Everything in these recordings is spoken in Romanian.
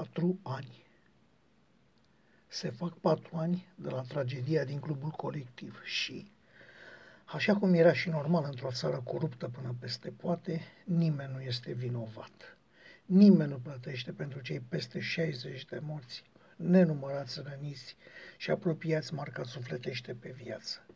patru ani. Se fac patru ani de la tragedia din clubul colectiv și, așa cum era și normal într-o țară coruptă până peste poate, nimeni nu este vinovat. Nimeni nu plătește pentru cei peste 60 de morți, nenumărați răniți și apropiați marca sufletește pe viață.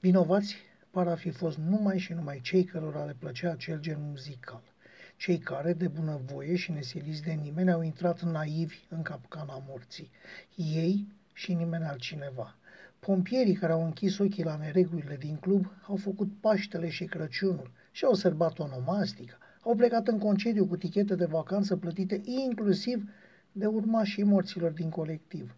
Vinovați par a fi fost numai și numai cei cărora le plăcea acel gen muzical – cei care, de bunăvoie și nesiliți de nimeni, au intrat naivi în capcana morții. Ei și nimeni altcineva. Pompierii care au închis ochii la neregulile din club au făcut Paștele și Crăciunul și au sărbat onomastică. Au plecat în concediu cu tichete de vacanță plătite inclusiv de urmașii morților din colectiv.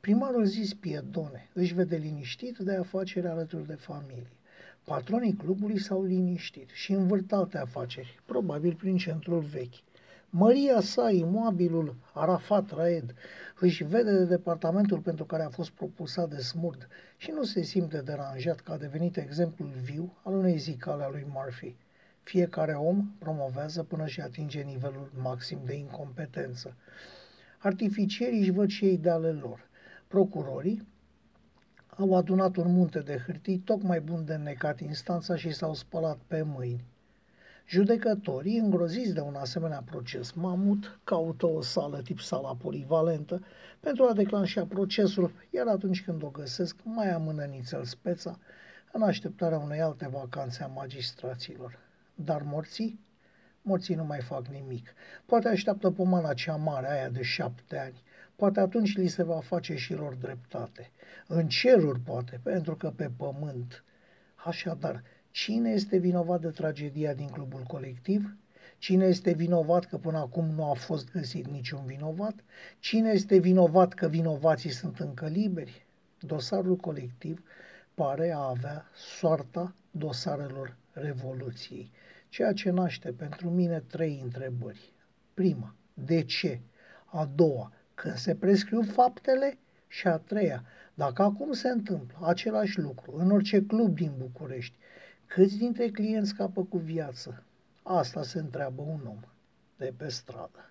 Primarul zis Piedone își vede liniștit de afaceri alături de familie. Patronii clubului s-au liniștit și învârt alte afaceri, probabil prin centrul vechi. Măria sa, imobilul Arafat Raed, își vede de departamentul pentru care a fost propulsat de smurd și nu se simte deranjat că a devenit exemplul viu al unei zicale a lui Murphy. Fiecare om promovează până și atinge nivelul maxim de incompetență. Artificierii își văd și ei de ale lor. Procurorii au adunat un munte de hârtii tocmai bun de necat instanța și s-au spălat pe mâini. Judecătorii, îngroziți de un asemenea proces mamut, caută o sală tip sala polivalentă pentru a declanșa procesul, iar atunci când o găsesc, mai amână nițel speța în așteptarea unei alte vacanțe a magistraților. Dar morții? Morții nu mai fac nimic. Poate așteaptă pomana cea mare, aia de șapte ani, poate atunci li se va face și lor dreptate. În ceruri poate, pentru că pe pământ. Așadar, cine este vinovat de tragedia din clubul colectiv? Cine este vinovat că până acum nu a fost găsit niciun vinovat? Cine este vinovat că vinovații sunt încă liberi? Dosarul colectiv pare a avea soarta dosarelor Revoluției, ceea ce naște pentru mine trei întrebări. Prima, de ce? A doua, când se prescriu faptele și a treia, dacă acum se întâmplă același lucru în orice club din București, câți dintre clienți scapă cu viață? Asta se întreabă un om de pe stradă.